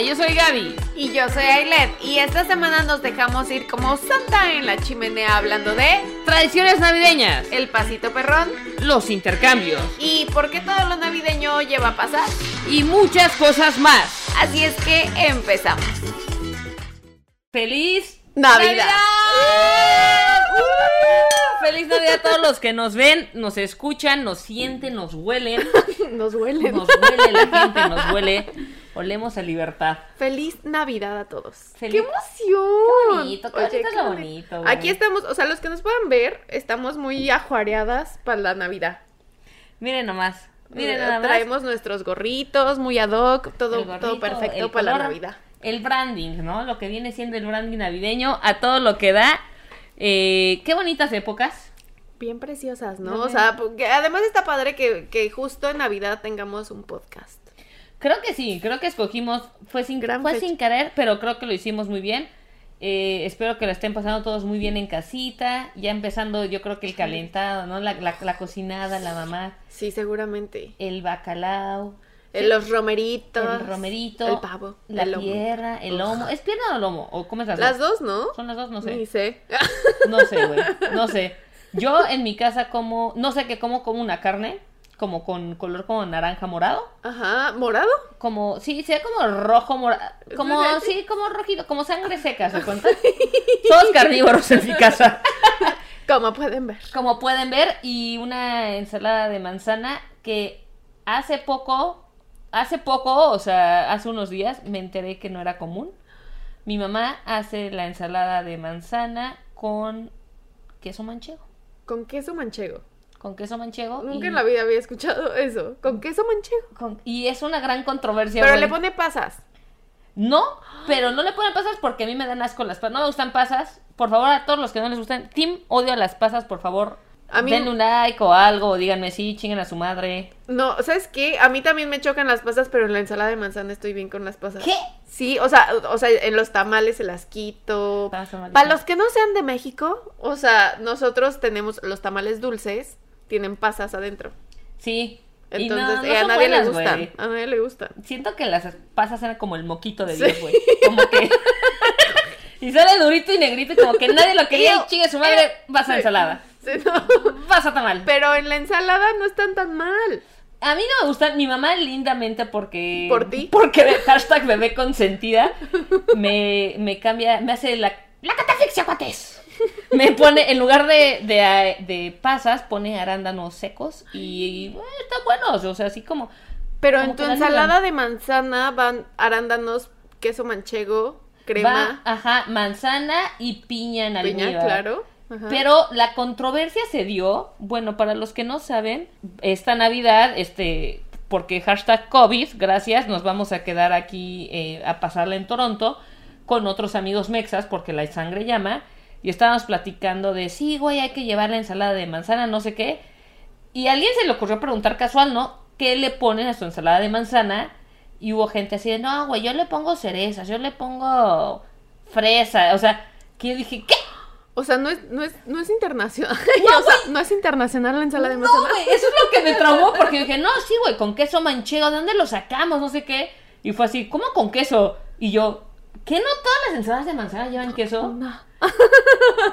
Hola, yo soy Gaby. Y yo soy Ailet. Y esta semana nos dejamos ir como santa en la chimenea hablando de Tradiciones navideñas. el pasito perrón Los intercambios. y por qué todo lo navideño lleva a pasar. Y muchas cosas más. Así es que empezamos. ¡Feliz Navidad. ¡Uh! ¡Feliz Navidad a todos los que nos ven, nos escuchan, nos sienten, nos huelen! Nos huele. Nos huele la gente, nos huele. Olemos a libertad. Feliz Navidad a todos. Feliz- ¡Qué emoción! Qué bonito, qué bonito es lo qué bonito, güey. Aquí estamos, o sea, los que nos puedan ver, estamos muy ajuareadas para la Navidad. Miren nomás. Miren Eh, nada más. Traemos nuestros gorritos muy ad hoc, todo, gorrito, todo perfecto para la Navidad. El branding, ¿no? Lo que viene siendo el branding navideño a todo lo que da. Eh, qué bonitas épocas. Bien preciosas, ¿no? O sea, porque además está padre que, que justo en Navidad tengamos un podcast. Creo que sí, creo que escogimos, fue sin, Gran fue fecha. sin querer, pero creo que lo hicimos muy bien. Eh, espero que lo estén pasando todos muy bien en casita. Ya empezando, yo creo que el calentado, ¿no? La, la, la cocinada, la mamá, Sí, seguramente. el bacalao, Eh, Los romeritos. el romerito, El pavo. la el tierra, el lomo. ¿Es pierna o lomo? ¿O comes las, Las dos? dos, ¿no? Son las dos, no sé. Ni sé. No sé, güey. No sé. Yo en mi casa como, no sé qué como, como una carne, como con color como naranja morado. Ajá, ¿morado? Como, sí, sea como rojo morado. Como, ¿Sí? sí, como rojito, como sangre seca, ¿se cuenta? Todos carnívoros en mi casa. Como pueden ver. Como pueden ver, y una ensalada de manzana que hace poco, hace poco, o sea, hace unos días, me enteré que no era común. Mi mamá hace la ensalada de manzana con queso manchego. Con queso manchego. Con queso manchego. Nunca y, en la vida había escuchado eso. Con queso manchego. con- y es una gran controversia. Pero güey. le pone pasas. No, pero no le ponen pasas porque a mí me dan asco las pasas. No me gustan pasas. Por favor, a todos los que no les gustan, Team odio las pasas, por favor. A mí- Denle un like o algo, o díganme sí, chinguen a su madre. No, ¿sabes qué? A mí también me chocan las pasas, pero en la ensalada de manzana estoy bien con las pasas. ¿Qué? Sí, o sea, o sea, en los tamales se las quito. Para los que no sean de México, o sea, nosotros tenemos los tamales dulces, tienen pasas adentro. Sí. No- Entonces, no eh, a nadie buenas, le gustan. A nadie le gustan. Siento que las pasas eran como el moquito de. Dios, güey. Como que. y sale durito y negrito y como que nadie lo quería y chingue su madre, vas a Sí. ensalada. Sí, no. Vas a tamal. Pero en la ensalada no están tan mal. A mí no me gusta, mi mamá lindamente porque... ¿Por ti? Porque hashtag bebé consentida me, me cambia, me hace la... ¡La catafixia, cuates! Me pone, en lugar de, de, de pasas, pone arándanos secos y, bueno, están buenos, o sea, así como... Pero Como en tu ensalada de manzana van arándanos, queso manchego, crema, Va, ajá, manzana y piña en piña, claro. Ajá. Pero la controversia se dio, bueno, para los que no saben, esta Navidad, este, porque hashtag COVID, gracias, nos vamos a quedar aquí eh, a pasarla en Toronto con otros amigos mexas, porque la sangre llama, y estábamos platicando de, sí, güey, hay que llevar la ensalada de manzana, no sé qué, y a alguien se le ocurrió preguntar casual, ¿no? ¿Qué le ponen a su ensalada de manzana? Y hubo gente así de, no, güey, yo le pongo cerezas, yo le pongo fresa, o sea, que yo dije, ¿qué? O sea, no es, no es, no es internacional. No, o sea, no es internacional la ensalada de No, manzana. güey, eso es lo que me traumó porque yo dije, no, sí, güey, con queso manchego, ¿de dónde lo sacamos? No sé qué. Y fue así, ¿cómo con queso? Y yo, ¿qué no todas las ensaladas de manzana llevan queso? No.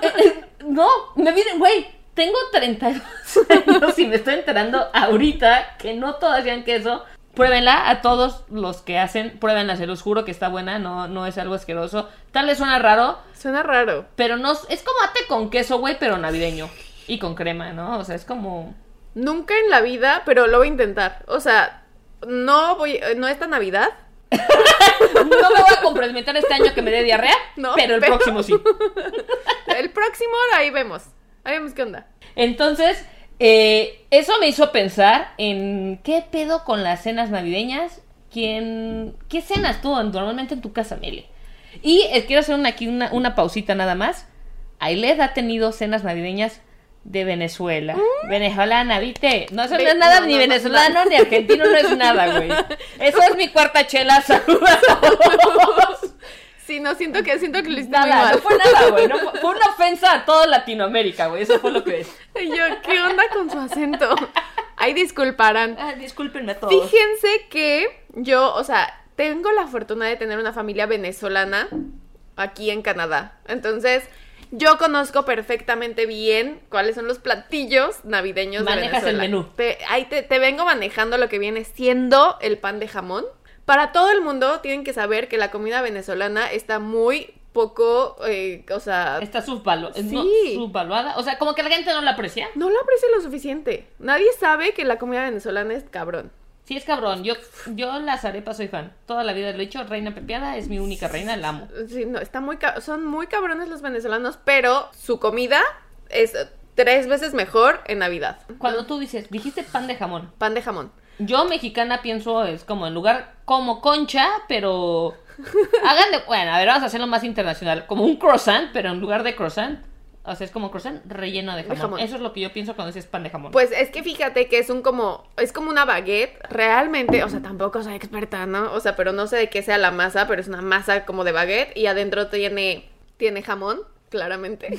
Eh, eh, no, me viene, güey, tengo 32 años y me estoy enterando ahorita que no todas llevan queso. Pruébenla a todos los que hacen, pruébenla, se los juro que está buena, no, no es algo asqueroso. Tal vez suena raro, Suena raro. pero no, es como ate con queso, güey, pero navideño. Y con crema, ¿no? O sea, es como... Nunca en la vida, pero lo voy a intentar. O sea, no voy, no esta Navidad. No me voy a comprometer este año que me dé diarrea, No, pero el pero- próximo sí. El próximo ahí vemos. Ahí vemos qué onda. Entonces, eh, eso me hizo pensar en qué pedo con las cenas navideñas. ¿Quién, ¿Qué cenas tú normalmente en tu casa, Meli? Y eh, quiero hacer una, aquí una, una pausita nada más. Ailed ha tenido cenas navideñas de Venezuela. Venezolana, ¿viste? No, eso no Ve- es nada, no, ni no, venezolano, ni argentino, no es nada, güey. Eso es mi cuarta chela, saludos. Sí, no, siento que, siento que lo hiciste muy Nada, mal. no fue nada, güey. no fue, fue una ofensa a toda Latinoamérica, güey. Eso fue lo que es. Y yo, ¿qué onda con su acento? Ahí disculparán. Ah, discúlpenme a todos. Fíjense que yo, o sea, tengo la fortuna de tener una familia venezolana aquí en Canadá. Entonces, yo conozco perfectamente bien cuáles son los platillos navideños Manejas de el Venezuela. menú. Te- ahí te, te vengo manejando lo que viene siendo el pan de jamón. Para todo el mundo tienen que saber que la comida venezolana está muy poco, eh, o sea, Está subvalu- Sí. no, subvaluada. O sea, como que la gente no la aprecia. no lo aprecia lo suficiente. Nadie sabe que la comida venezolana es cabrón. Sí, es cabrón. Yo, yo las arepas soy fan. Toda la vida lo he dicho. Reina Pepiada es mi única reina, la amo. Sí, no, está muy son muy cabrones los venezolanos, pero su comida es tres veces mejor en Navidad. Cuando tú dices, dijiste pan de jamón. Pan de jamón. Yo mexicana pienso es como en lugar como concha, pero hagan de, bueno, a ver, vamos a hacerlo más internacional, como un croissant, pero en lugar de croissant, o sea, es como croissant relleno de jamón. jamón. Eso es lo que yo pienso cuando dices pan de jamón. Pues es que fíjate que es un como, es como una baguette, realmente, o sea, tampoco soy experta, ¿no? O sea, pero no sé de qué sea la masa, pero es una masa como de baguette y adentro tiene, tiene jamón, claramente.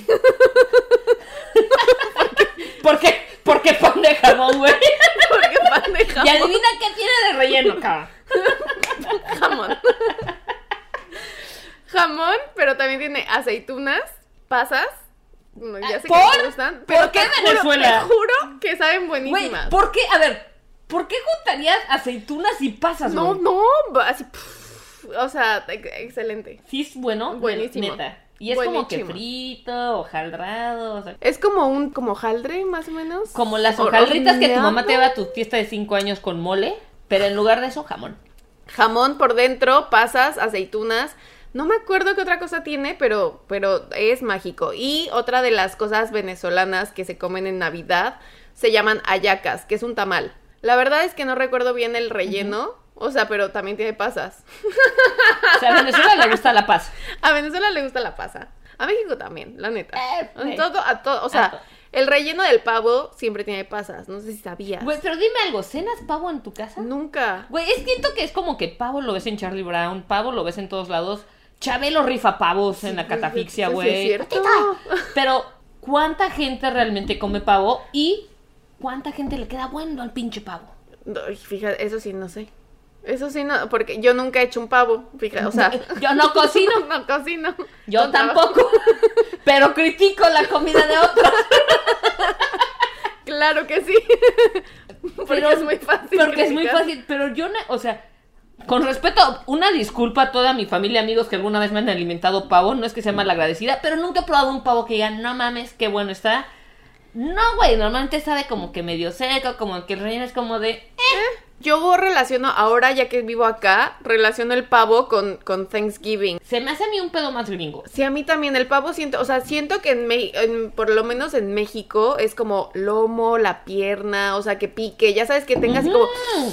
¿Por qué? ¿Por qué pan de jamón, güey? Porque pan de Y jamón. adivina qué tiene de relleno, cabrón. jamón. jamón, pero también tiene aceitunas, pasas. No, ya sé que no ¿Por? ¿Por qué te juro- Venezuela? Te juro que saben buenísimas. ¿por qué? A ver, ¿por qué juntarías aceitunas y pasas, No, no, va así. pff, o sea, ex- excelente. Sí es bueno, Buenísimo. neta. Y es como que frito, hojaldrado, o sea, Es como un como hojaldre, más o menos. como las hojaldritas que tu mamá te lleva a tu fiesta de 5 años con mole, pero en lugar de eso, jamón. Jamón por dentro, pasas, aceitunas. No me acuerdo qué otra cosa tiene, pero, pero es mágico. Y otra de las cosas venezolanas que se comen en Navidad se llaman ayacas, que es un tamal. La verdad es que no recuerdo bien el relleno, o sea, pero también tiene pasas. O sea, a Venezuela le gusta la paz. A Venezuela le gusta la pasa. A México también, la neta. Eh, todo, a todo, o A sea, el relleno del pavo siempre tiene pasas. No sé si sabías. Güey, pero dime algo, ¿cenas pavo en tu casa? Nunca. Güey, es siento que es como que pavo lo ves en Charlie Brown, pavo lo ves en todos lados. Chabelo rifa pavos en la catafixia, sí, güey. Pero, ¿cuánta gente realmente come pavo? Y ¿cuánta gente le queda bueno al pinche pavo? Fíjate, eso sí no sé. Eso sí no, porque yo nunca he hecho un pavo. Fíjate, o sea, Yo no cocino. no cocino. Yo No tampoco. Pero critico la comida de otros. Claro que sí. porque Pero- es muy fácil. Porque es muy fácil. Pero yo, no- o sea, con respeto, una disculpa a toda mi familia, amigos que alguna vez me han alimentado pavo. No es que sea malagradecida, pero nunca he probado un pavo que digan, no mames, qué bueno está. No, güey, normalmente sabe como que medio seco, como que el relleno es como de. "Eh". Yo relaciono, ahora ya que vivo acá, relaciono el pavo con, con Thanksgiving. Se me hace a mí un pedo más gringo. Sí, a mí también el pavo siento, o sea, siento que en, Me- en- por lo menos en México es como lomo, la pierna, o sea, que pique, ya sabes que tenga así como, Mm,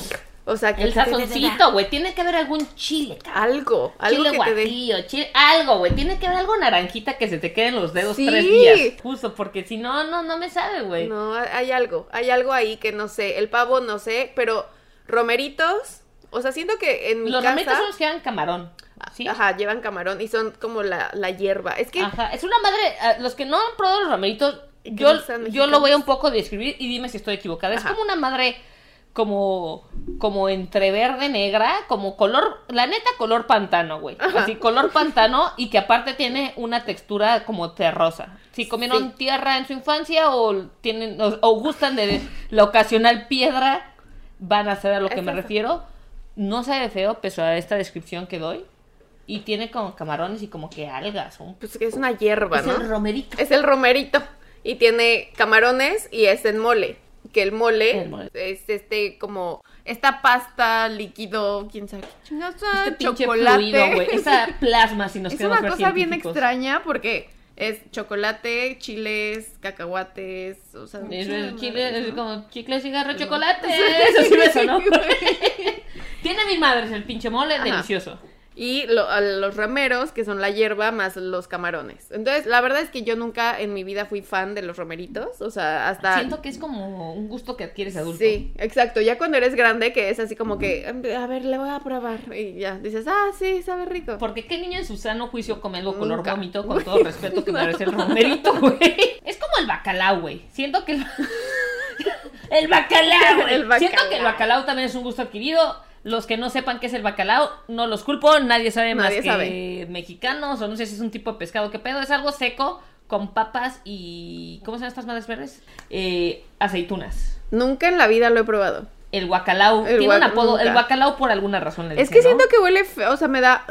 o sea, que el te- te- te- sazoncito, güey. Tiene que haber algún chile, cabrón. algo, algo chile que te dé. guajillo, chile, algo, güey. Tiene que haber algo naranjita que se te quede en los dedos Sí. tres días. Justo, porque si no, no, no me sabe, güey. No, hay algo, hay algo ahí que no sé, el pavo no sé, pero romeritos, o sea, siento que en mi Los casa, romeritos son los que llevan camarón. ¿Sí? ajá, llevan camarón y son como la, la hierba, es que Ajá, es una madre. ah, Los que no han probado los romeritos, yo, yo lo voy a un poco describir y dime si estoy equivocada. Es como una madre como como entre verde negra, como color, la neta color pantano, güey. Así color pantano y que aparte tiene una textura como terrosa. Si comieron Sí. tierra en su infancia o tienen o, o gustan de la ocasional piedra, van a saber a lo que Es me eso. refiero. No sabe feo, pese a esta descripción que doy. Y tiene como camarones y como que algas. Un pues que es una hierba, es ¿no? el romerito. Es el romerito y tiene camarones y es en mole. Que el mole, El mole. es este como esta pasta líquido, quién sabe qué chingados son, Este chocolate. fluido. Esa plasma, si nos es una cosa bien extraña porque es chocolate, chiles, cacahuates, o sea, Es el chile, es como chicle, cigarro, chocolate. Eso sí me sonó. Sí, güey. Tiene mi madre, es el pinche mole, Ajá. delicioso. Y lo- a los rameros, que son la hierba, más los camarones. Entonces, la verdad es que yo nunca en mi vida fui fan de los romeritos. O sea, hasta... Siento que es como un gusto que adquieres adulto. Sí, exacto. Ya cuando eres grande, que es así como que, a ver, le voy a probar. Y ya, dices, ah, sí, sabe rico. Porque qué niño en su sano juicio come algo color Nunca. vómito, con todo respeto que merece el romerito, güey. Es como el bacalao, güey. Siento que el... el bacalao, güey. El bacalao. Siento que el bacalao también es un gusto adquirido. Los que no sepan qué es el bacalao, no los culpo, nadie sabe más que sabe. mexicanos, o no sé si es un tipo de pescado, qué pedo, es algo seco con papas y... ¿Cómo se llaman estas madres verdes? Eh, aceitunas. Nunca en la vida lo he probado. El guacalao, El tiene un apodo, el guacalao por alguna razón le Es dicen, que ¿no? siento que huele feo, o sea, me da...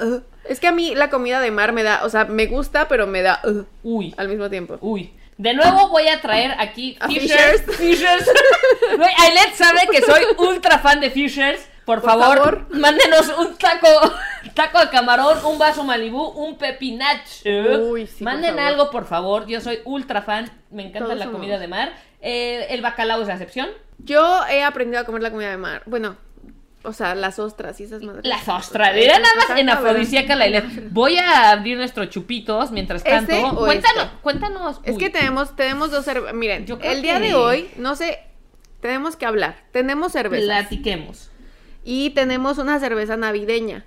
Es que a mí la comida de mar me da, o sea, me gusta, pero me da "Ugh", Uy, al mismo tiempo. uy. De nuevo voy a traer aquí Fishers. Fishers. Ailet sabe que soy ultra fan de Fishers. Por, Por favor, favor. mándenos un taco, taco de camarón, un vaso Malibú, un pepinacho. Uy, sí, Manden algo, por favor. Yo soy ultra fan. Me encanta Todos la somos. comida de mar. Eh, el bacalao es la excepción. Yo he aprendido a comer la comida de mar. Bueno, o sea, las ostras y esas madres. Las ostras. Era nada más en afrodisíaca la. Voy a abrir nuestros chupitos mientras tanto. ¿Ese o cuéntanos, este? cuéntanos. Es que tenemos, tenemos dos cervezas. Miren, el día que- de hoy, no sé, tenemos que hablar. Tenemos cerveza. Platiquemos. Y tenemos una cerveza navideña.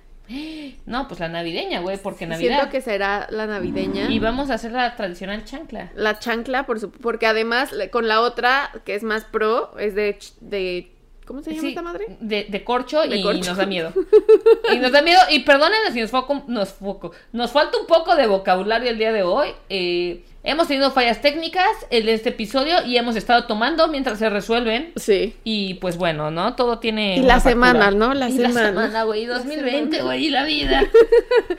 No, pues la navideña, güey, porque Navidad. Siento que será la navideña. Y vamos a hacer la tradicional chancla. La chancla, por su, porque además con la otra, que es más pro, es de, de ¿cómo se llama Sí, esta madre? De, de corcho De y corcho. nos da miedo. y nos da miedo. Y perdónenos si nos, foco, nos, foco, nos falta un poco de vocabulario el día de hoy. Eh, hemos tenido fallas técnicas en este episodio y hemos estado tomando mientras se resuelven. Sí. Y pues bueno, ¿no? Todo tiene. Y la factura. semana, ¿no? La Y semana. La semana, güey. 2020, semana. güey. Y la vida.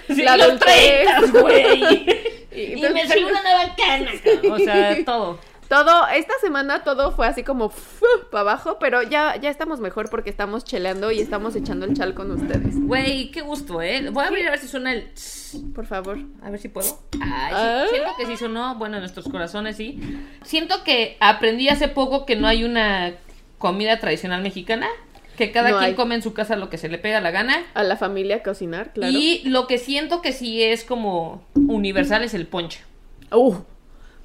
Sí, La los adultez. 30, güey. Y me salió una nueva cana, cabrón. O sea, todo. Todo, esta semana todo fue así como para abajo, pero ya, ya estamos mejor porque estamos cheleando y estamos echando el chal con ustedes. Güey, qué gusto, ¿eh? Voy a abrir a ver si suena el... Por favor. A ver si puedo. Ay, Ah. Siento que sí sonó. Bueno, en nuestros corazones sí. Siento que aprendí hace poco que no hay una comida tradicional mexicana. Que cada No quien hay. come en su casa lo que se le pega la gana. A la familia cocinar, claro. Y lo que siento que sí es como universal es el ponche. Uh,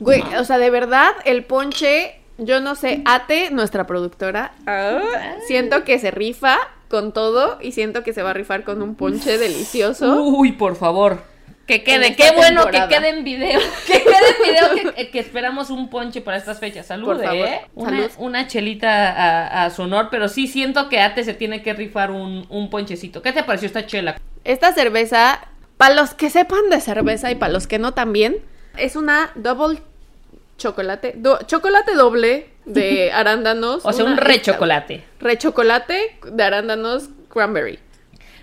güey, o sea, de verdad, el ponche, yo no sé, Ate, nuestra productora, ah, siento que se rifa con todo y siento que se va a rifar con un ponche delicioso. Uy, por favor. Que quede, qué bueno que quede en video. Que quede en video que, que esperamos un ponche para estas fechas. Salud, Por favor, ¿eh? Una, salud. una chelita a, a su honor, pero sí siento que Ate se tiene que rifar un, un ponchecito. ¿Qué te pareció esta chela? Esta cerveza, para los que sepan de cerveza y para los que no también, es una double chocolate, do- chocolate doble de arándanos. O sea, un re chocolate. Re chocolate de arándanos cranberry.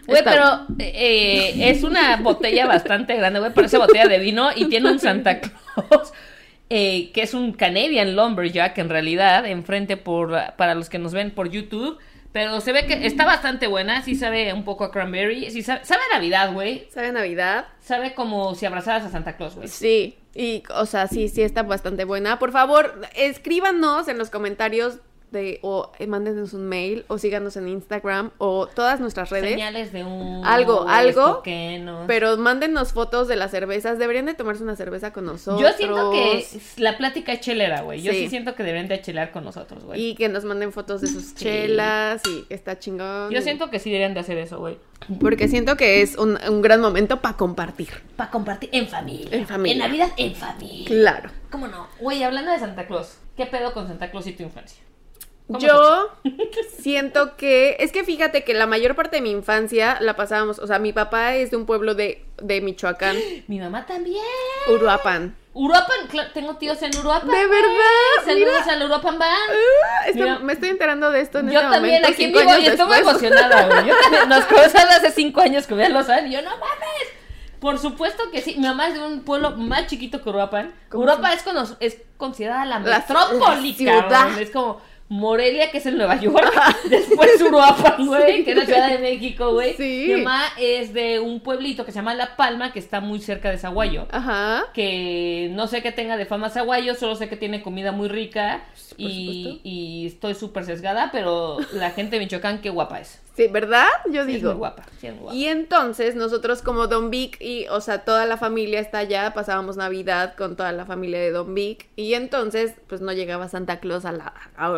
Güey, pero eh, es una botella bastante grande, güey. Parece botella de vino y tiene un Santa Claus. eh, que es un Canadian Lumberjack en realidad, enfrente por, para los que nos ven por YouTube. Pero se ve que está bastante buena, sí sabe un poco a cranberry, sí sabe, sabe a Navidad, güey. ¿Sabe a Navidad? Sabe como si abrazaras a Santa Claus, güey. Sí, y, o sea, sí, sí está bastante buena. Por favor, escríbanos en los comentarios de, o eh, mándenos un mail, o síganos en Instagram, o todas nuestras redes. Señales de un... Algo, algo, Pero... Mándenos fotos de las cervezas. Deberían de tomarse una cerveza con nosotros. Yo siento que la plática es chelera, güey. Yo sí. Sí. siento que deberían de chelar con nosotros, güey. Y que nos manden fotos de sus Sí. chelas y que está chingón. Yo siento que sí deberían de hacer eso, güey. Porque siento que es un, un gran momento para compartir. Para compartir en familia. En familia. En Navidad, en familia. Claro. ¿Cómo no? Güey, hablando de Santa Claus, ¿qué pedo con Santa Claus y tu infancia? ¿Cómo Yo siento que, es que fíjate que la mayor parte de mi infancia la pasábamos, o sea, mi papá es de un pueblo de, de Michoacán, Mi mamá también. Uruapan. Uruapan, tengo tíos en Uruapan. ¿De verdad? Saludos al Uruapan Band. Ah, esto- Mira. me estoy enterando de esto en Yo este también, momento, aquí en cinco vivo, y años estoy muy emocionada, güey. Yo también, nos conocemos hace cinco años que ya lo saben, y yo, no mames. Por supuesto que sí. Mi mamá es de un pueblo más chiquito que Uruapan. ¿Cómo Uruapan es, es considerada la La- metrópoli, la ciudad. cabrón. Es como Morelia, que es en Nueva York. Después Uruapan, güey, que es la Ciudad de México, güey. Sí. Mi mamá es de un pueblito que se llama La Palma, que está muy cerca de Zaguayo. Ajá. Que no sé qué tenga de fama Zaguayo, solo sé que tiene comida muy rica. Y, y estoy súper sesgada, pero la gente de Michoacán, qué guapa es. Sí, ¿verdad? Yo Sí, es digo. muy guapa. sí, es muy guapa. Y entonces nosotros como Don Vic y, o sea, toda la familia está allá, pasábamos Navidad con toda la familia de Don Vic y entonces pues no llegaba Santa Claus a la a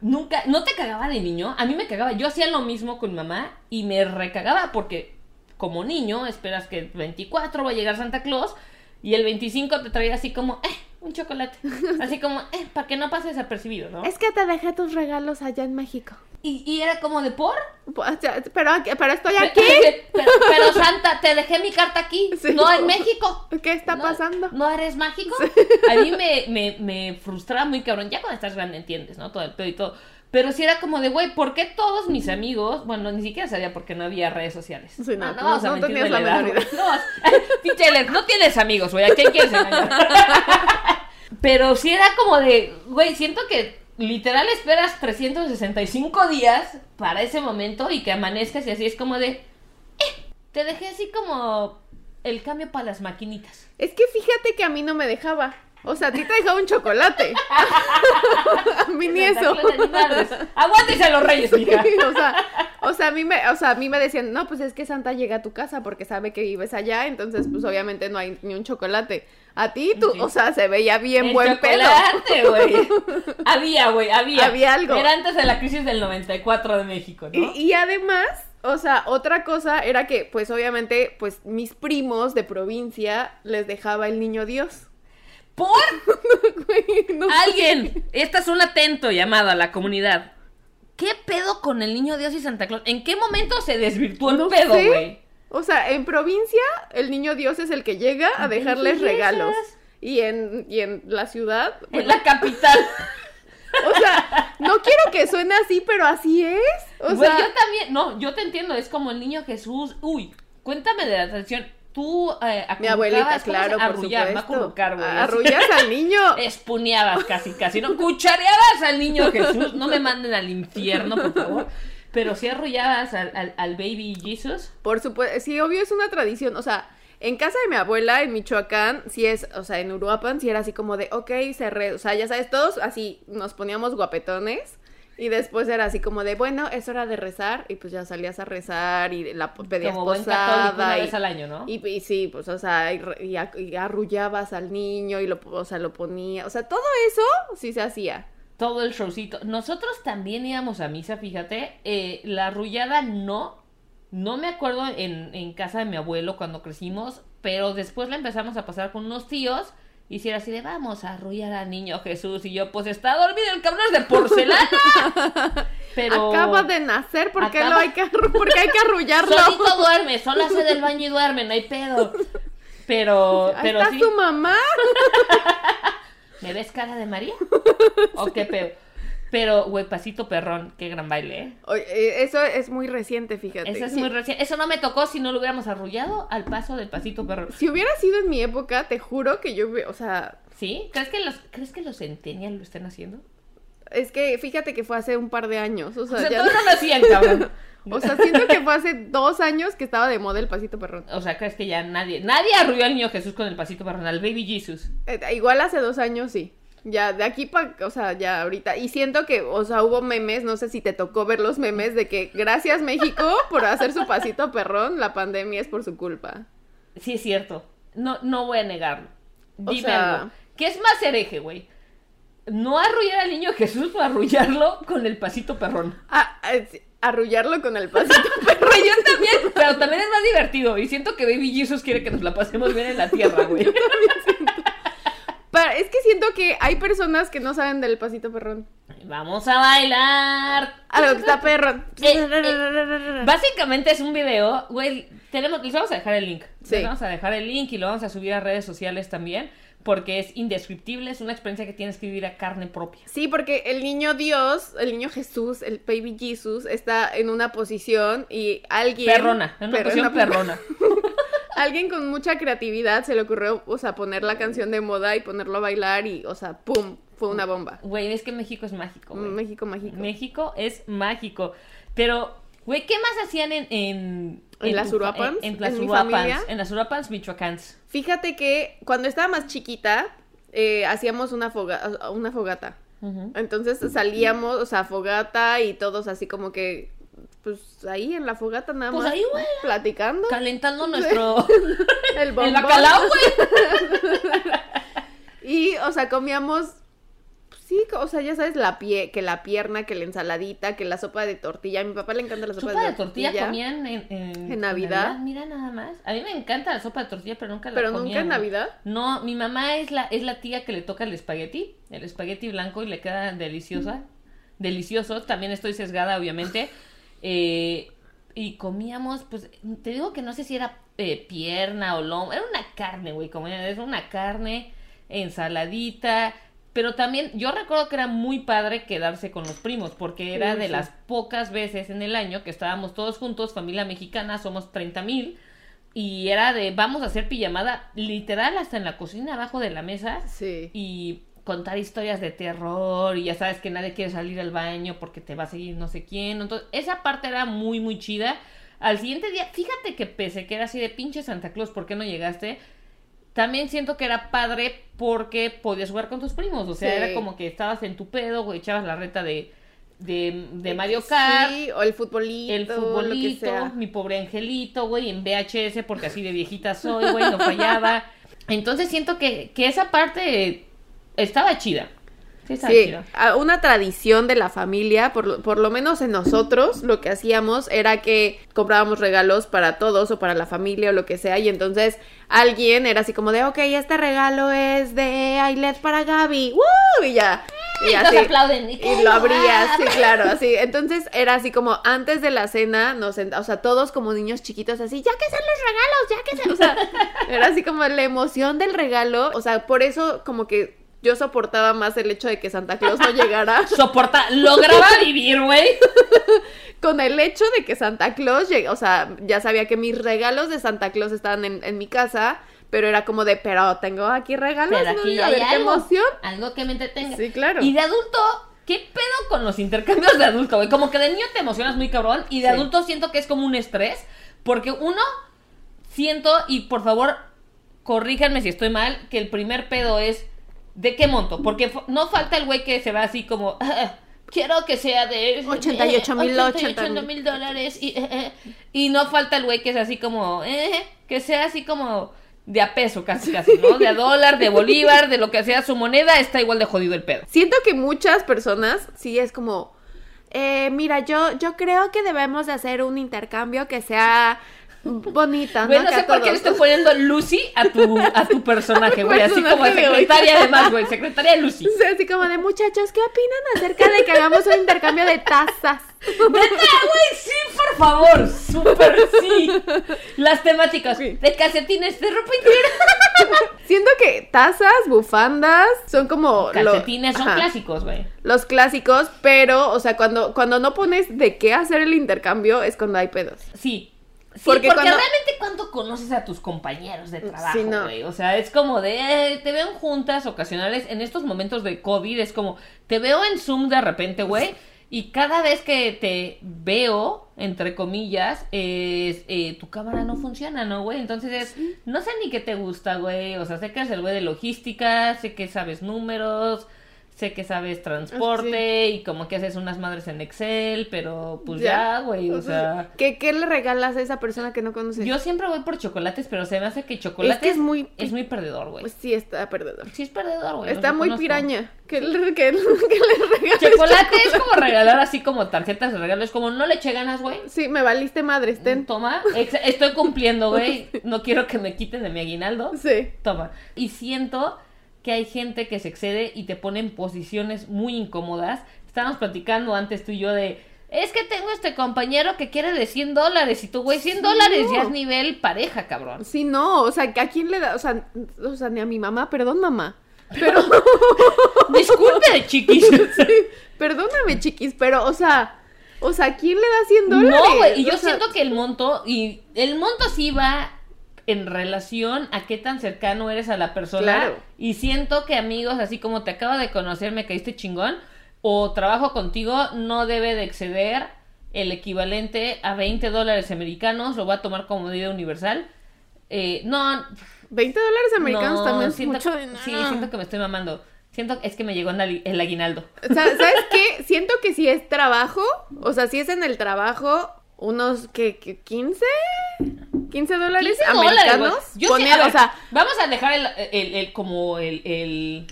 Nunca, ¿no te cagaba de niño? A mí me cagaba. Yo hacía lo mismo con mamá y me recagaba porque como niño esperas que el 24 va a llegar Santa Claus y el 25 te traía así como, eh, un chocolate. Así como, eh, para que no pase desapercibido, ¿no? Es que te dejé tus regalos allá en México. Y, y era como de por. Pero, pero estoy aquí. Pero, pero, Santa, te dejé mi carta aquí, Sí. no en México. ¿Qué está No- pasando? ¿No eres mágico? A mí me, me, me frustraba muy cabrón. Ya cuando estás grande entiendes, ¿no? Todo el pedo y todo. Pero sí era como de, güey, ¿por qué todos mis amigos? Bueno, ni siquiera sabía porque no había redes sociales. Sí, no, Ah, no, vamos a no mentir de la edad. No, no tienes amigos, güey. ¿A quién quieres engañar? Pero sí era como de, güey, siento que literal esperas 365 días para ese momento y que amanezcas y así es como de, eh, te dejé así como el cambio para las maquinitas. Es que fíjate que a mí no me dejaba. O sea, a ti te dejaba un chocolate. a mí ni eso. Aguántese a los reyes, mija. o sea, o sea, a mí me, o sea, a mí me decían, "No, pues es que Santa llega a tu casa porque sabe que vives allá, entonces pues obviamente no hay ni un chocolate." A ti tú, Sí. o sea, se veía bien El buen chocolate, güey. Había, güey, había. Había algo. Era antes de la crisis del 94 de México, ¿no? Y, y además, o sea, otra cosa era que, pues obviamente, pues mis primos de provincia les dejaba el niño Dios. Por Güey, no sé. alguien. Esta es un atento llamado a la comunidad. ¿Qué pedo con el niño Dios y Santa Claus? ¿En qué momento se desvirtuó el No pedo, sé. güey? O sea, en provincia, el niño Dios es el que llega a dejarles regalos. Y en, y en la ciudad, En bueno, la capital. o sea, no quiero que suene así, pero así es. O sea, yo también, no, yo te entiendo, es como el niño Jesús. Uy, cuéntame de la tradición. Tú eh, mi abuelita, acurrucabas, ¿cómo se- claro, por arrullar, no supuesto. así. Arrullas al niño. Espuneabas casi, casi, ¿no? Cuchareabas al niño Jesús. No me manden al infierno, por favor. Pero sí arrullabas al, al, al baby Jesus. Por supuesto, sí, obvio es una tradición, o sea, en casa de mi abuela, en Michoacán, sí es, o sea, en Uruapan, sí era así como de, ok, se re, o sea, ya sabes, todos así nos poníamos guapetones y después era así como de, bueno, es hora de rezar y pues ya salías a rezar y la pedías Como buen católico una posada y, vez al año, ¿no? y, y sí, pues, o sea, y arrullabas al niño y lo, o sea, lo ponía, o sea, todo eso sí se hacía. Todo el showcito. Nosotros también íbamos a misa, fíjate. Eh, la arrullada no. No me acuerdo en, en casa de mi abuelo cuando crecimos, pero después la empezamos a pasar con unos tíos. Y si era así de, vamos a arrullar al niño Jesús. Y yo, pues está dormido el cabrón es de porcelana. Pero... Acaba de nacer, ¿por qué, Acaba- lo hay que, arru- por qué hay que arrullarlo? Solito duerme, solo hace del baño y duerme, no hay pedo. Pero, Ahí pero está sí. su mamá. ¿Me ves cara de María? ¿O qué pedo? Pero, güey, pasito perrón, qué gran baile, ¿eh? Oye, eh, eso es muy reciente, fíjate. Eso es muy recién. Eso no me tocó si no lo hubiéramos arrullado al paso del pasito perrón. Si hubiera sido en mi época, te juro que yo, hubiera- o sea, ¿Sí? ¿Crees que los, ¿crees que los Centennial lo estén haciendo? es que fíjate que fue hace un par de años, o sea, O sea, ya- todavía no nacían, cabrón. o sea, siento que fue hace dos años que estaba de moda el pasito perrón. O sea, ¿crees que ya nadie, nadie arrulló al niño Jesús con el pasito perrón, al baby Jesus? Eh, igual hace dos años sí. Ya, de aquí para, o sea, ya ahorita. Y siento que, o sea, hubo memes, no sé si te tocó ver los memes de que gracias México por hacer su pasito perrón, la pandemia es por su culpa. Sí, es cierto. No, no voy a negarlo. O Dime sea- algo. ¿Qué es más hereje, güey? ¿No arrullar al niño Jesús o arrullarlo con el pasito perrón? Ah, sí, arrullarlo con el pasito perrón. Güey, yo también, pero también es más divertido. Y siento que Baby Jesus quiere que nos la pasemos bien en la tierra, güey. Pero es que siento que hay personas que no saben del pasito perrón. Vamos a bailar. Algo que está perrón. Eh, Básicamente es un video, güey, tenemos, les vamos a dejar el link. Sí. Les vamos a dejar el link y lo vamos a subir a redes sociales también, porque es indescriptible, es una experiencia que tienes que vivir a carne propia. Sí, porque el niño Dios, el niño Jesús, el baby Jesus, está en una posición y alguien... Perrona, en una posición una- perrona. Alguien con mucha creatividad se le ocurrió, o sea, poner la canción de moda y ponerlo a bailar y, o sea, ¡pum! Fue una bomba. Güey, es que México es mágico, güey. México mágico. México es mágico. Pero, güey, ¿qué más hacían en... ¿En, ¿En las tu? En, en las ¿En mi Uruapans. familia? En las Uruapans, Michoacans. Fíjate que cuando estaba más chiquita, eh, hacíamos una, foga- una fogata. Entonces salíamos, o sea, fogata y todos así como que, pues ahí en la fogata nada Pues más. ahí, güey. Platicando. Calentando nuestro... El bacalao, güey. Y, o sea, comíamos, pues, Sí, o sea, ya sabes, la pie, que la pierna, que la ensaladita, que la sopa de tortilla. A mi papá le encanta la sopa, Sopa de, de tortilla comían en, en, ¿En Navidad? Mira nada más. A mí me encanta la sopa de tortilla, pero nunca la Pero comía, nunca en. Navidad. No, mi mamá es la, es la tía que le toca el espagueti, el espagueti blanco y le queda deliciosa, delicioso. También estoy sesgada, obviamente. Eh, y comíamos, pues, te digo que no sé si era eh, pierna o lomo, era una carne, güey, como era una carne, ensaladita. Pero también, yo recuerdo que era muy padre quedarse con los primos, porque era Sí, de sí. las pocas veces en el año que estábamos todos juntos, familia mexicana, somos 30 mil, y era de vamos a hacer pijamada literal hasta en la cocina abajo de la mesa Sí. y contar historias de terror y ya sabes que nadie quiere salir al baño porque te va a seguir no sé quién. Entonces, esa parte era muy, muy chida. Al siguiente día, fíjate que pese que era así de pinche Santa Claus, ¿por qué no llegaste? También siento que era padre porque podías jugar con tus primos. O sea, Sí. era como que estabas en tu pedo, güey, echabas la reta de, de, de Mario Kart. Sí, o el futbolito. El Lo que futbolito, sea. mi pobre angelito, güey, en VHS, porque así de viejita soy, güey, no fallaba. Entonces siento que, que esa parte estaba chida. Sí, estaba Sí, chida. una tradición de la familia, por lo, por lo menos en nosotros, lo que hacíamos era que comprábamos regalos para todos o para la familia o lo que sea, y entonces alguien era así como de, ok, este regalo es de Ailet para Gaby, ¡Woo! Y ya. Y, Y así, aplauden, y y lo abrías, sí, claro, así. Entonces era así como antes de la cena, nos sent- o sea, todos como niños chiquitos así, ya que sean los regalos, ya que sean, o sea, era así como la emoción del regalo, o sea, por eso como que yo soportaba más el hecho de que Santa Claus no llegara Soporta, lograba vivir, güey. con el hecho de que Santa Claus llega, o sea, ya sabía que mis regalos de Santa Claus estaban en, en mi casa, pero era como de, pero tengo aquí regalos, Pero ¿no? aquí a hay ver qué algo, emoción. algo que me entretenga. Sí, claro. Y de adulto, ¿qué pedo con los intercambios de adulto, güey? Como que de niño te emocionas muy cabrón y de Sí. adulto siento que es como un estrés, porque uno, siento, y por favor, corríjanme si estoy mal, que el primer pedo es, ¿de qué monto? Porque no falta el güey que se va así como... "Ah, Quiero que sea de 88 mil, 88 mil dólares y, eh, eh". y no falta el güey que es así como eh, que sea así como de a peso casi casi, ¿no? De a dólar, de bolívar, de lo que sea su moneda, está igual de jodido el pedo. Siento que muchas personas sí es como, eh, mira, yo, yo creo que debemos de hacer un intercambio que sea bonita, ¿no? No sé por qué le estoy poniendo Lucy a tu, a tu personaje, güey. Así como secretaria además, güey. Secretaria Lucy. Así como de muchachos, ¿qué opinan acerca de que hagamos un intercambio de tazas? ¡Neta, güey! ¡Sí, por favor! ¡Súper sí! Las temáticas Sí. de calcetines, de ropa interior. Siento que tazas, bufandas, son como... lo- Calcetines son ajá, clásicos, güey. Los clásicos, pero, o sea, cuando, cuando no pones de qué hacer el intercambio es cuando hay pedos. Sí. Sí, Porque porque, cuando- realmente cuánto conoces a tus compañeros de trabajo, Sí, no. güey. O sea, es como de, eh, te veo en juntas ocasionales, en estos momentos de COVID, es como, te veo en Zoom de repente, güey, y cada vez que te veo, entre comillas, es, eh, tu cámara no funciona, ¿no, güey? Entonces es, no sé ni qué te gusta, güey. O sea, sé que eres el güey de logística, sé que sabes números, sé que sabes transporte y como que haces unas madres en Excel, pero pues ya, güey, o sea... ¿Qué, ¿Qué le regalas a esa persona que no conoces? Yo siempre voy por chocolates, pero se me hace que chocolate Es que es muy- es muy perdedor, güey. Pues sí, está perdedor. sí es perdedor, güey. Está muy piraña. ¿Qué le, qué, qué le regales? Chocolate es como regalar así como tarjetas de regalo. Es como no le eché ganas, güey. Sí, me valiste madre, estén. Toma. Estoy cumpliendo, güey. No quiero que me quiten de mi aguinaldo. Sí. Toma. Y siento que hay gente que se excede y te pone en posiciones muy incómodas. Estábamos platicando antes tú y yo de. Es que tengo este compañero que quiere de 100 dólares. Y tú, güey, 100 Sí, dólares ya es nivel pareja, cabrón. Sí, no, o sea, ¿a quién le da? O sea, o sea, ni a mi mamá, perdón, mamá. Pero, Disculpe, chiquis. perdóname, chiquis, pero, o sea, o sea, ¿quién le da 100 dólares? No, güey, y yo O sea, siento que el monto, y el monto sí va en relación a qué tan cercano eres a la persona. Claro. Y siento que amigos, así como te acabo de conocer, me caíste chingón, o trabajo contigo, no debe de exceder el equivalente a 20 dólares americanos, lo voy a tomar como medida universal. Eh, no, 20 dólares americanos no, también siento, mucho dinero. Sí, siento que me estoy mamando. Siento es que me llegó el aguinaldo. O sea, ¿sabes qué? Siento que si es trabajo, o sea, si es en el trabajo, unos, qué, ¿15? ¿15 dólares 15 dólares, americanos? güey. Yo Poner, sí, a ver, o sea, vamos a dejar el, el- el- como el, el,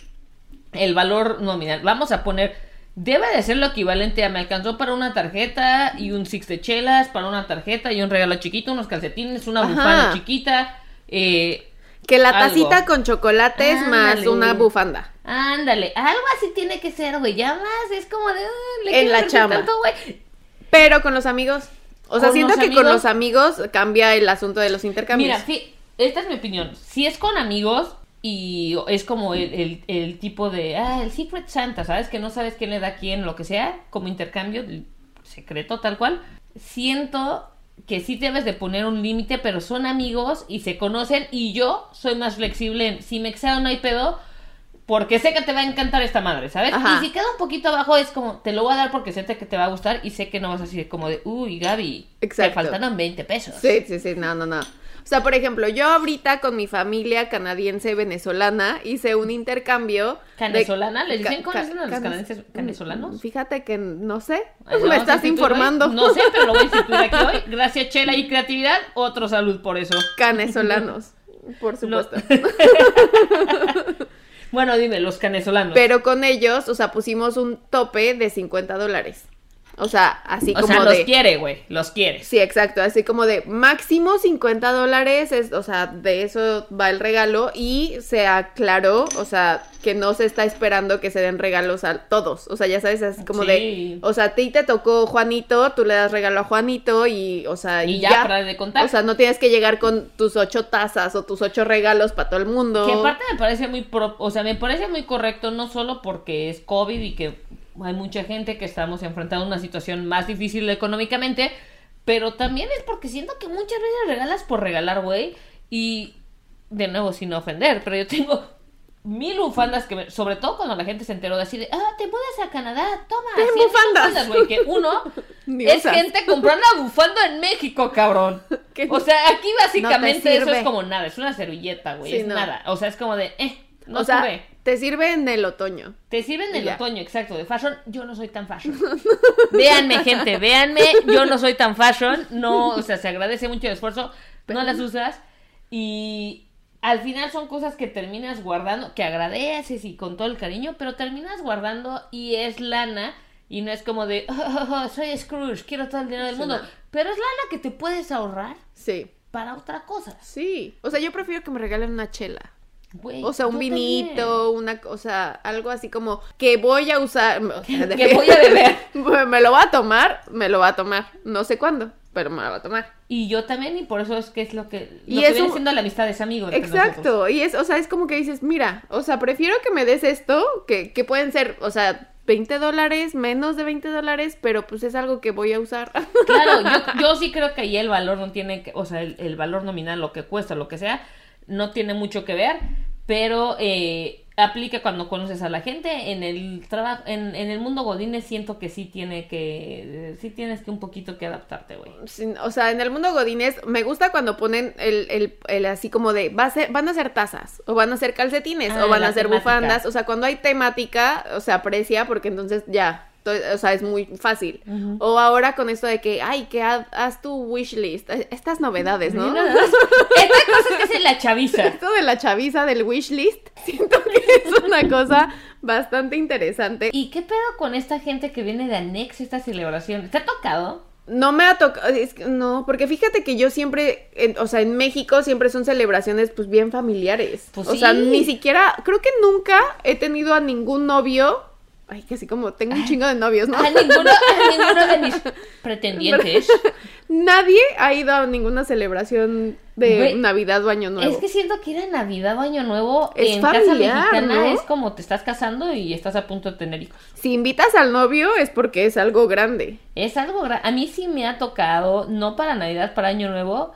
el valor nominal. Vamos a poner, debe de ser lo equivalente a me alcanzó para una tarjeta y un six de chelas, para una tarjeta y un regalo chiquito, unos calcetines, una Ajá. bufanda chiquita. Eh, Que la Algo. tacita con chocolates más Ándale. una bufanda. ándale, algo así tiene que ser, güey. Ya más, es como de. "Ah, le En la chamba. tanto, güey". Pero con los amigos. O sea, siento que con los amigos cambia el asunto de los intercambios. Mira, fi- esta es mi opinión. Si es con amigos y es como el, el- el tipo de, ah, el Secret Santa, ¿sabes? Que no sabes quién le da a quién, lo que sea, como intercambio secreto tal cual. Siento que sí debes de poner un límite, pero son amigos y se conocen y yo soy más flexible en, si me exceda no hay pedo, porque sé que te va a encantar esta madre, ¿sabes? Ajá. Y si queda un poquito abajo es como, te lo voy a dar porque sé que te va a gustar y sé que no vas a decir como de, uy, Gaby, Exacto. te faltaron 20 pesos. Sí, sí, sí, no, no, no. O sea, por ejemplo, yo ahorita con mi familia canadiense venezolana hice un intercambio. ¿Canesolana? ¿Les dicen cómo dicen a los canadienses canezolanos? Fíjate que no sé. Ay, Me estás hoy. informando. No sé, pero lo voy a instituir aquí hoy. Gracias, Chela y creatividad. Otro salud por eso. Canezolanos, por supuesto. bueno, dime, los canesolanos. Pero con ellos, o sea, pusimos un tope de 50 dólares. O sea, así o como sea, los de... quiere, güey. Los quiere. Sí, exacto, así como de máximo 50 dólares, es, o sea, de eso va el regalo y se aclaró, o sea, que no se está esperando que se den regalos a todos, o sea, ya sabes, es como Sí. de, o sea, a ti te tocó Juanito, tú le das regalo a Juanito y, o sea, Y ya, para de contar. O sea, no tienes que llegar con tus ocho tazas o tus ocho regalos para todo el mundo. Que aparte me parece muy pro- o sea, me parece muy correcto no solo porque es COVID y que hay mucha gente que estamos enfrentando una situación más difícil económicamente, pero también es porque siento que muchas veces regalas por regalar, güey, y de nuevo sin ofender, pero yo tengo mil bufandas que me- sobre todo cuando la gente se enteró de así de, ah, te mudas a Canadá, toma, Ten 100 bufandas. güey, que uno es gente comprando la bufanda en México, cabrón. O sea, aquí básicamente eso es como nada, es una servilleta, güey, Sí, es no. nada. O sea, es como de, eh, no o sea, sirve. Te sirve en el otoño. Te sirven el ya. otoño, exacto, de fashion. Yo no soy tan fashion. véanme, gente, véanme. Yo no soy tan fashion. No, o sea, se agradece mucho el esfuerzo. No las usas. Y al final son cosas que terminas guardando, que agradeces y con todo el cariño, pero terminas guardando y es lana. Y no es como de, "Oh, oh, oh, soy Scrooge, quiero todo el dinero del Sí, mundo. no. Pero es lana que te puedes ahorrar Sí, para otra cosa. sí. O sea, yo prefiero que me regalen una chela. O sea, un vinito, una cosa, algo así como que voy a usar. o sea, de- Que voy a beber. me lo va a tomar, me lo va a tomar. No sé cuándo, pero me lo va a tomar. Y yo también, y por eso es que es lo que, Y lo que es viene un- siendo la amistad es amigo. entre nosotros. Exacto. Y es, o sea, es como que dices, mira, o sea, prefiero que me des esto, que, que pueden ser, o sea, 20 dólares, menos de 20 dólares, pero pues es algo que voy a usar. Claro, yo, yo sí creo que ahí el valor no tiene, que, o sea, el, el valor nominal, lo que cuesta, lo que sea, no tiene mucho que ver, pero eh, aplica cuando conoces a la gente. En el trabajo, en, en el mundo godines siento que sí tiene que, sí tienes que un poquito que adaptarte, güey. O sea, en el mundo godines me gusta cuando ponen el, el, el así como de va a ser, van a ser tazas o van a ser calcetines Ah, o van a ser temática. bufandas, o sea, cuando hay temática, o sea, aprecia porque entonces ya, o sea, es muy fácil. O ahora con esto de que, ay, que haz, haz tu wish list, eh, estas novedades, ¿no? Mira, Esta cosa que hace la chaviza. Esto de la chaviza del wish list, siento que es una cosa bastante interesante. ¿Y qué pedo con esta gente que viene de anexo a esta celebración? ¿Te ha tocado? No me ha tocado, es que no, porque fíjate que yo siempre, en- o sea, en México siempre son celebraciones pues bien familiares. Pues o sea, ni siquiera, creo que nunca he tenido a ningún novio, ay, que así como tengo un chingo de novios, ¿no? A ninguno, a ninguno de mis pretendientes. Nadie ha ido a ninguna celebración de Güey, Navidad o Año Nuevo. Es que siento que ir a Navidad o Año Nuevo Es en familiar, casa mexicana ¿no? es como te estás casando y estás a punto de tener hijos. Si invitas al novio es porque es algo grande. Es algo gra- A mí sí me ha tocado, no para Navidad, para Año Nuevo.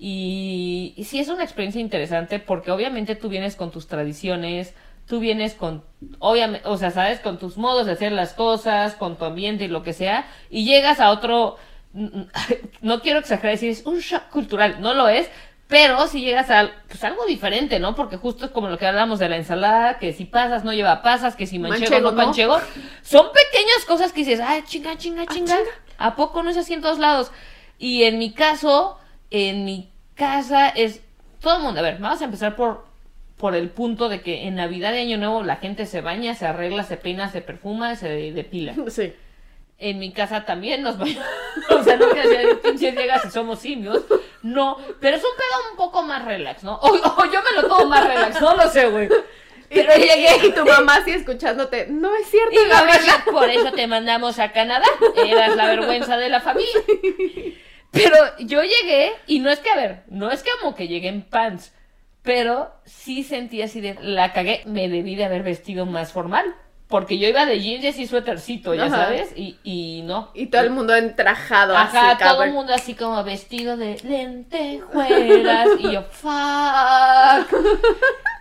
Y, y sí es una experiencia interesante porque obviamente tú vienes con tus tradiciones, tú vienes con, obviamente, o sea, sabes, con tus modos de hacer las cosas, con tu ambiente y lo que sea, y llegas a otro, no quiero exagerar, decir es un shock cultural, no lo es, pero si llegas a pues, algo diferente, ¿no? Porque justo es como lo que hablamos de la ensalada, que si pasas no lleva pasas, que si manchego, Manchego, no ¿no? manchego, son pequeñas cosas que dices, ay, chinga, chinga, chinga, chinga. ¿a poco no es así en todos lados? Y en mi caso, en mi casa es todo el mundo, a ver, vamos a empezar por por el punto de que en Navidad y Año Nuevo la gente se baña, se arregla, se peina, se perfuma, se depila. Sí. En mi casa también nos bañamos. o sea, no que sea pinche llegas y somos simios. No, pero es un pedo un poco más relax, ¿no? O, o yo me lo tomo más relax, no lo sé, güey. Pero y, llegué. y tu mamá así escuchándote, no es cierto, Y mamá, Gabriela". por eso te mandamos a Canadá. Eras la vergüenza de la familia. Pero yo llegué, y no es que, a ver, no es que como que llegué en pants, pero sí sentí así de, la cagué, me debí de haber vestido más formal. Porque yo iba de jeans y suétercito, ya Ajá. sabes, y, y no. Y todo el mundo entrajado Ajá, así, todo cabrón. el mundo así como vestido de lentejuelas y yo, fuck.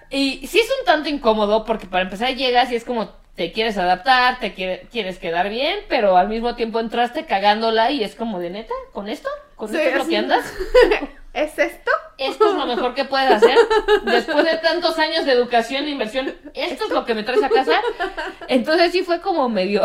Y sí es un tanto incómodo porque para empezar llegas y es como te quieres adaptar, te quiere- quieres quedar bien, pero al mismo tiempo entraste cagándola y es como de neta, ¿con esto? ¿Con Sí, esto es lo que andas? ¿Es esto? Esto es lo mejor que puedes hacer. Después de tantos años de educación e inversión, esto es lo que me traes a casa. Entonces sí fue como medio.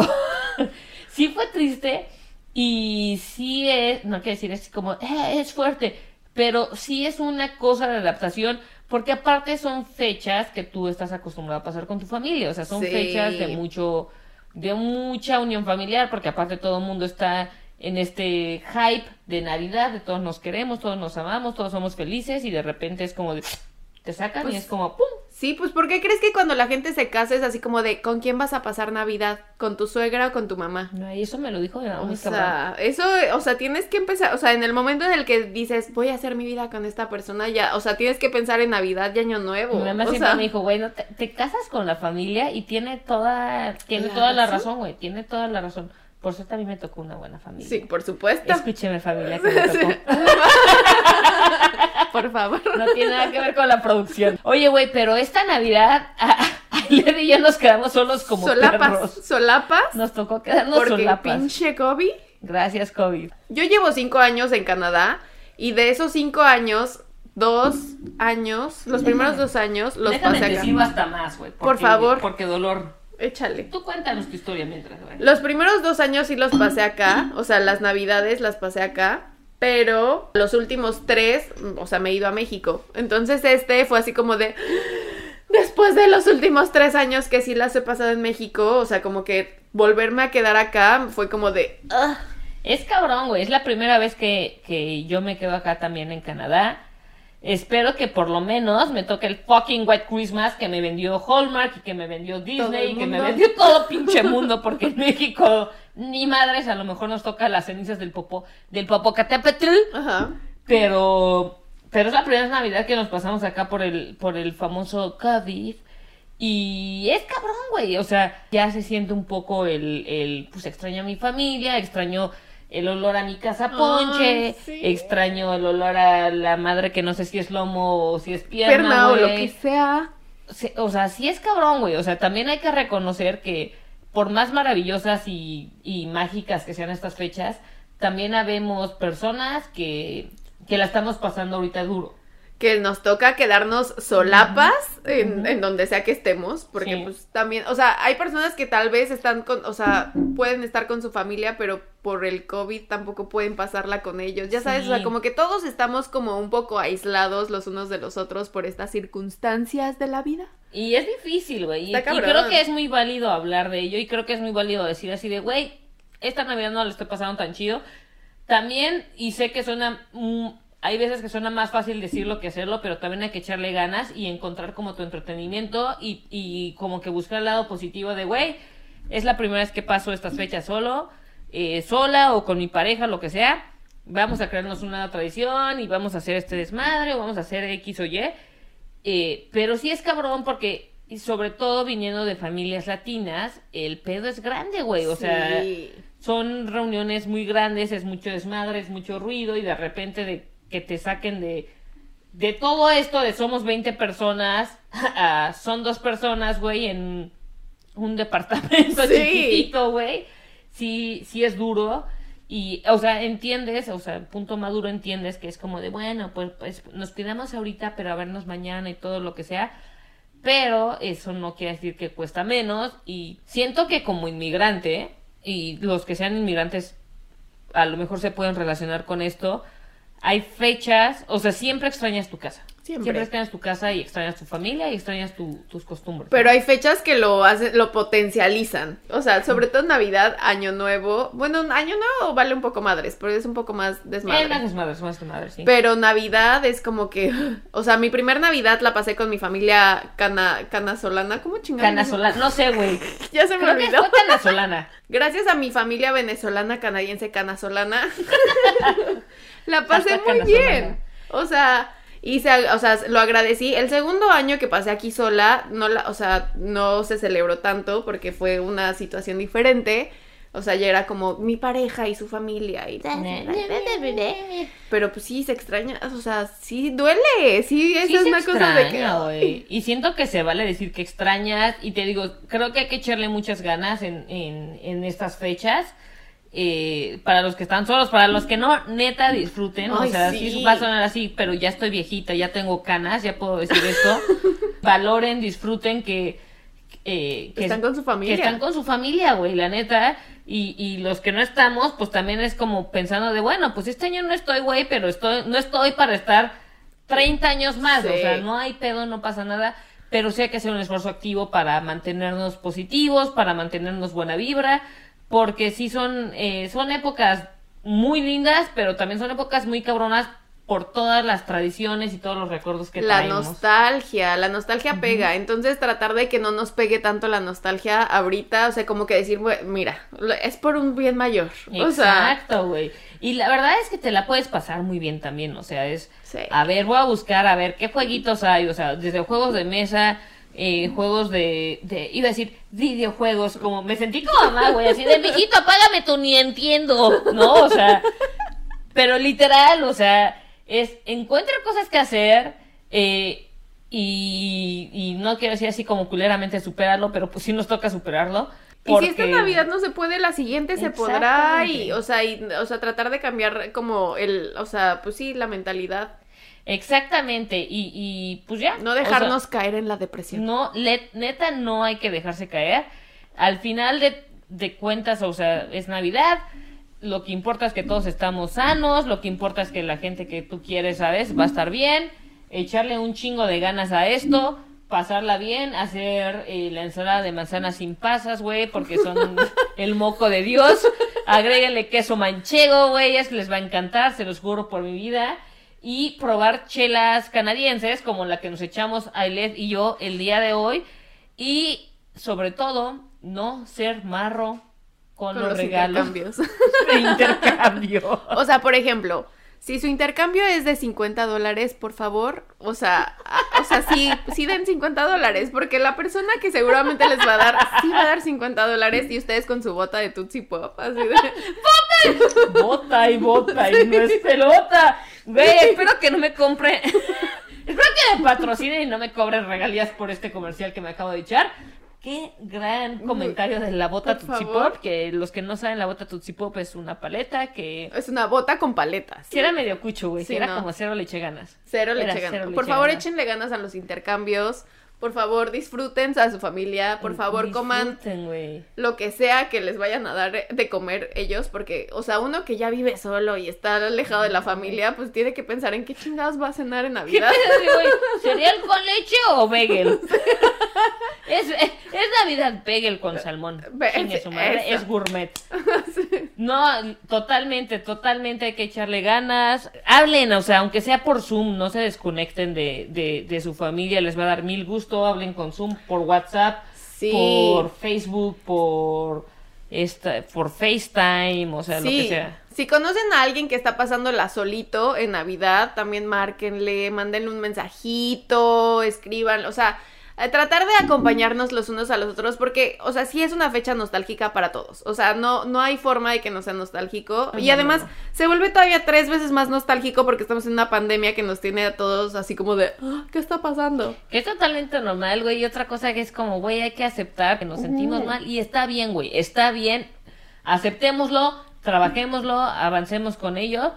sí fue triste. Y sí es. No quiero decir, es como. "Eh, es fuerte. Pero sí es una cosa de adaptación. Porque aparte son fechas que tú estás acostumbrado a pasar con tu familia. O sea, son Sí. fechas de mucho. de mucha unión familiar. Porque aparte todo el mundo está en este hype de Navidad, de todos nos queremos, todos nos amamos, todos somos felices y de repente es como de te sacan y Pues, es como ¡pum! Sí, pues ¿por qué crees que cuando la gente se casa es así como de ¿con quién vas a pasar Navidad? ¿Con tu suegra o con tu mamá? No, y eso me lo dijo de O sea, eso, o sea, tienes que empezar, o sea, en el momento en el que dices, voy a hacer mi vida con esta persona, ya, o sea, tienes que pensar en Navidad y Año Nuevo. Mi mamá o siempre sea, me dijo, güey, no te, te casas con la familia y tiene toda, tiene ¿La toda la razón, güey, tiene toda la razón. Por suerte a mí me tocó una buena familia. Sí, por supuesto. Escúcheme familia que me tocó. Por favor. No tiene nada que ver con la producción. Oye, güey, pero esta Navidad, Led y yo nos quedamos solos como solapas, perros. solapas, Nos tocó quedarnos porque solapas. pinche COVID. Gracias, COVID. Yo llevo cinco años en Canadá y de esos cinco años, dos años, los primeros dos años los pasé acá. hasta más, güey. Por favor. Porque dolor. Échale. Tú cuéntanos tu historia mientras. Los primeros dos años sí los pasé acá, o sea, las navidades las pasé acá, pero los últimos tres, o sea, me he ido a México. Entonces este fue así como de, después de los últimos tres años que sí las he pasado en México, o sea, como que volverme a quedar acá fue como de, "Ugh". Es cabrón, güey. Es la primera vez que, que yo me quedo acá también en Canadá. Espero que por lo menos me toque el fucking White Christmas que me vendió Hallmark y que me vendió Disney y que me vendió todo pinche mundo porque en México ni madres a lo mejor nos toca las cenizas del popo del Popocatépetl, Ajá. pero pero es la primera Navidad que nos pasamos acá por el por el famoso COVID y es cabrón, güey. O sea, ya se siente un poco el, el pues extraño a mi familia, extraño el olor a mi casa ponche, sí. extraño el olor a la madre que no sé si es lomo o si es pierna, Perna o lo que sea. Se- O sea, sí es cabrón, güey. O sea, también hay que reconocer que por más maravillosas y, y mágicas que sean estas fechas, también habemos personas que, que la estamos pasando ahorita duro. Que nos toca quedarnos solapas en, en donde sea que estemos, porque Sí. pues también, o sea, hay personas que tal vez están con, o sea, pueden estar con su familia, pero por el COVID tampoco pueden pasarla con ellos, ya sabes, o sea, como que todos estamos como un poco aislados los unos de los otros por estas circunstancias de la vida. Y es difícil, güey. Y, y creo que es muy válido hablar de ello y creo que es muy válido decir así de, güey, esta Navidad no la estoy pasando tan chido. También, y sé que suena, hay veces que suena más fácil decirlo que hacerlo, pero también hay que echarle ganas y encontrar como tu entretenimiento y, y como que buscar el lado positivo de, güey, es la primera vez que paso estas fechas solo, eh, sola o con mi pareja, lo que sea. Vamos a crearnos una tradición y vamos a hacer este desmadre o vamos a hacer X o Y. Eh, pero sí es cabrón porque, y sobre todo viniendo de familias latinas, el pedo es grande, güey. O sea, Sí. son reuniones muy grandes, es mucho desmadre, es mucho ruido y de repente de que te saquen de de todo esto de somos 20 personas, a son dos personas, güey, en un departamento Sí. chiquitito, güey. Sí, sí es duro. Y, o sea, entiendes, o sea, punto maduro entiendes que es como de, bueno, pues, pues nos cuidamos ahorita, pero a vernos mañana y todo lo que sea. Pero eso no quiere decir que cuesta menos. Y siento que como inmigrante, y los que sean inmigrantes a lo mejor se pueden relacionar con esto, hay fechas, o sea, siempre extrañas tu casa. Siempre. Siempre extrañas tu casa y extrañas tu familia y extrañas tu- tus costumbres. Pero hay fechas que lo hacen, lo potencializan. O sea, sobre todo Navidad, Año Nuevo. Bueno, Año Nuevo vale un poco madres, pero es un poco más desmadre. Eh, más desmadre, más desmadre, sí. Pero Navidad es como que, o sea, mi primer Navidad la pasé con mi familia cana, canasolana, ¿cómo chingados? Canasolana, no sé, güey. Ya se me Creo que olvidó. fue canasolana. Gracias a mi familia venezolana, canadiense, canasolana, la pasé muy bien. O sea, hice, o sea, lo agradecí. El segundo año que pasé aquí sola, no la, o sea, no se celebró tanto porque fue una situación diferente. O sea, ya era como mi pareja y su familia y pero pues sí se extraña, o sea, sí duele, sí, esa Sí es una cosa de que. Y siento que se vale decir que extrañas. Y te digo, creo que hay que echarle muchas ganas en, en, en estas fechas. Eh, para los que están solos, para los que no, neta disfruten. o sea, sí. sí va a sonar así, pero ya estoy viejita, ya tengo canas, ya puedo decir esto. Valoren, disfruten que. eh, están con su familia. Que están con su familia, güey, la neta. Y, y los que no estamos, pues también es como pensando de, bueno, pues este año no estoy, güey, pero estoy, no estoy para estar 30 años más. Sí. O sea, no hay pedo, no pasa nada. Pero sí hay que hacer un esfuerzo activo para mantenernos positivos, para mantenernos buena vibra. Porque sí son, eh, son épocas muy lindas, pero también son épocas muy cabronas por todas las tradiciones y todos los recuerdos que la traemos. nostalgia, la nostalgia pega, entonces tratar de que no nos pegue tanto la nostalgia ahorita, o sea, como que decir, "Bue- mira, es por un bien mayor, o sea, Exacto, güey. Y la verdad es que te la puedes pasar muy bien también, o sea, es... Sí. A ver, voy a buscar, a ver, qué jueguitos hay, o sea, desde juegos de mesa, eh, juegos de, de... Iba a decir videojuegos, como me sentí como mamá, güey, así de, mijito, apágame tú, ni entiendo, ¿no? O sea, pero literal, o sea, es, encuentra cosas que hacer, eh, y, y no quiero decir así como culeramente superarlo, pero pues sí nos toca superarlo. y si esta Navidad no se puede, la siguiente se podrá y, o sea, y, o sea, tratar de cambiar como el, o sea, pues sí, la mentalidad, Exactamente, y, y pues ya. no o sea, dejarnos caer en la depresión. no, le- neta, no hay que dejarse caer. Al final de, de cuentas, o sea, es Navidad. Lo que importa es que todos estamos sanos. Lo que importa es que la gente que tú quieres, ¿sabes? Va a estar bien. Echarle un chingo de ganas a esto. Pasarla bien. Hacer eh, la ensalada de manzanas sin pasas, güey. Porque son el moco de Dios. Agréguenle queso manchego, güey. Les va a encantar, se los juro por mi vida. Y probar chelas canadienses, como la que nos echamos Ailet y yo el día de hoy. Y sobre todo, no ser marro con, con los, los regalos intercambios. de intercambio. O sea, por ejemplo, si su intercambio es de 50 dólares, por favor, o sea, a- o sea, sí, sí den 50 dólares, porque la persona que seguramente les va a dar, sí va a dar 50 dólares y ustedes con su bota de Tootsie Pop, así de... Bota y bota y no es pelota. Güey, espero que no me compre. espero que me patrocinen y no me cobren regalías por este comercial que me acabo de echar. Qué gran comentario de la bota Por Tootsie favor. Pop. Que los que no saben, la bota Tootsie Pop es una paleta que. Es una bota con paletas. Si era medio cucho, güey. Sí, si era no. como cero leche ganas. Cero Era leche ganas. cero Por favor, ganas. échenle ganas a los intercambios. Por favor, disfruten a su familia. Por favor, coman lo que sea que les vayan a dar de comer ellos, porque, o sea, uno que ya vive solo y está alejado de la familia, pues tiene que pensar en qué chingados va a cenar en ¿Qué Navidad. güey? ¿Cereal con leche o bagel? es, es, es Navidad bagel con salmón. Su madre, es gourmet. No, totalmente, totalmente hay que echarle ganas. Hablen, o sea, aunque sea por Zoom, no se desconecten de, de, de su familia, les va a dar mil gusto. Hablen con Zoom por WhatsApp, Sí. por Facebook, por esta, por FaceTime, o sea, lo que sea. Si conocen a alguien que está pasándola solito en Navidad, también márquenle, mándenle un mensajito, escriban, o sea, tratar de acompañarnos los unos a los otros, porque, o sea, sí es una fecha nostálgica para todos. O sea, no, no hay forma de que no sea nostálgico. Y además no, se vuelve todavía tres veces más nostálgico porque estamos en una pandemia que nos tiene a todos así como de, "Ah, ¿qué está pasando? Que es totalmente normal, güey. Y otra cosa que es como, güey, hay que aceptar que nos sentimos mal. Y está bien, güey. Está bien. Aceptémoslo, trabajémoslo, avancemos con ello.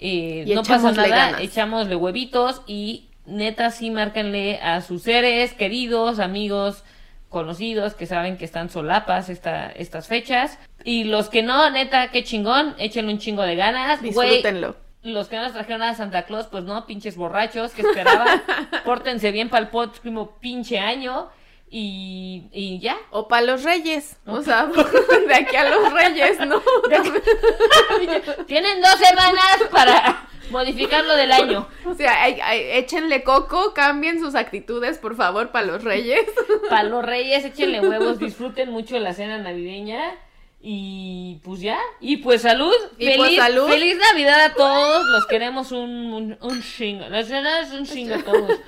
Y, Y no pasa nada. ganas. Echámosle huevitos y neta sí márquenle a sus seres queridos, amigos, conocidos que saben que están solapas esta, estas fechas. Y los que no, neta, qué chingón. Échenle un chingo de ganas. Disfrútenlo. los que no nos trajeron a Santa Claus, pues no, pinches borrachos que esperaban. Pórtense bien para el próximo pinche año. Y, y ya. O para los reyes. O sea, de aquí a los reyes, ¿no? Tienen dos semanas para modificar lo del año. O sea, ay- ay, échenle coco, cambien sus actitudes, por favor, para los reyes. Para los reyes, échenle huevos, disfruten mucho la cena navideña. Y pues ya. Y pues salud. Y feliz, pues salud. feliz Navidad a todos. Los queremos un, un, un chingo. La cena es un chingo a todos.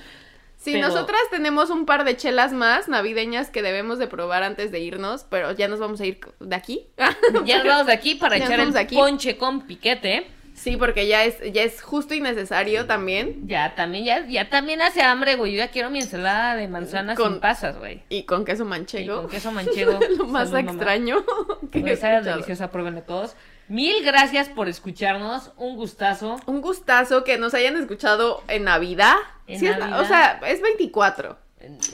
Sí, Pero- nosotras tenemos un par de chelas más navideñas que debemos de probar antes de irnos, pero ya nos vamos a ir de aquí. Ya nos vamos de aquí para Ya echar el aquí. ponche con piquete. Sí, porque ya es, ya es justo y necesario también. Ya también, ya, ya también hace hambre, güey. Yo ya quiero mi ensalada de manzanas Con- sin pasas, güey. Y con queso Y manchego. con queso manchego. Lo más Salud, extraño que sabe escuchado. deliciosa, pruébenlo todos. Mil gracias por escucharnos. Un gustazo. Un gustazo que nos hayan escuchado en Navidad. En Sí es- Navidad. o sea, es 24.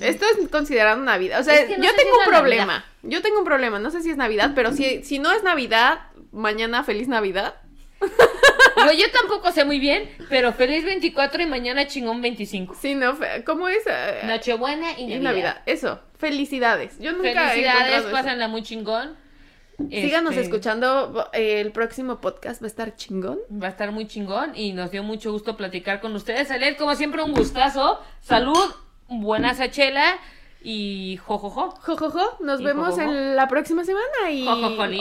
Esto es considerado Navidad. O sea, Es que no yo si tengo un problema. Navidad. Yo tengo un problema. No sé si es Navidad, pero si, si no es Navidad, mañana feliz Navidad. Güey, yo tampoco sé muy bien, pero feliz 24 y mañana chingón 25. Sí, no, ¿cómo es? Eh, Nochebuena y y Navidad. Navidad. Eso, felicidades. Yo nunca he Felicidades, encontrado eso. pásenla muy chingón. Síganos Este, escuchando. eh, El próximo podcast va a estar chingón. Va a estar muy chingón y nos dio mucho gusto platicar con ustedes. Aler, como siempre, un gustazo. Salud, buena sachela y jojojo. Jojojo, nos Y vemos en la próxima semana y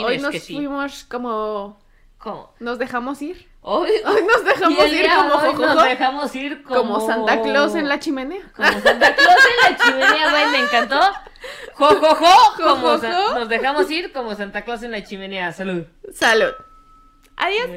hoy nos que sí. fuimos como ¿Cómo? nos dejamos ir. Hoy, Hoy nos dejamos ir día como de hoy jojojo, nos dejamos ir como... como Santa Claus en la chimenea. Como Santa Claus en la chimenea, güey, me encantó. Jojojo, como Jojojo. sa- nos dejamos ir como Santa Claus en la chimenea. Salud. Salud. Adiós.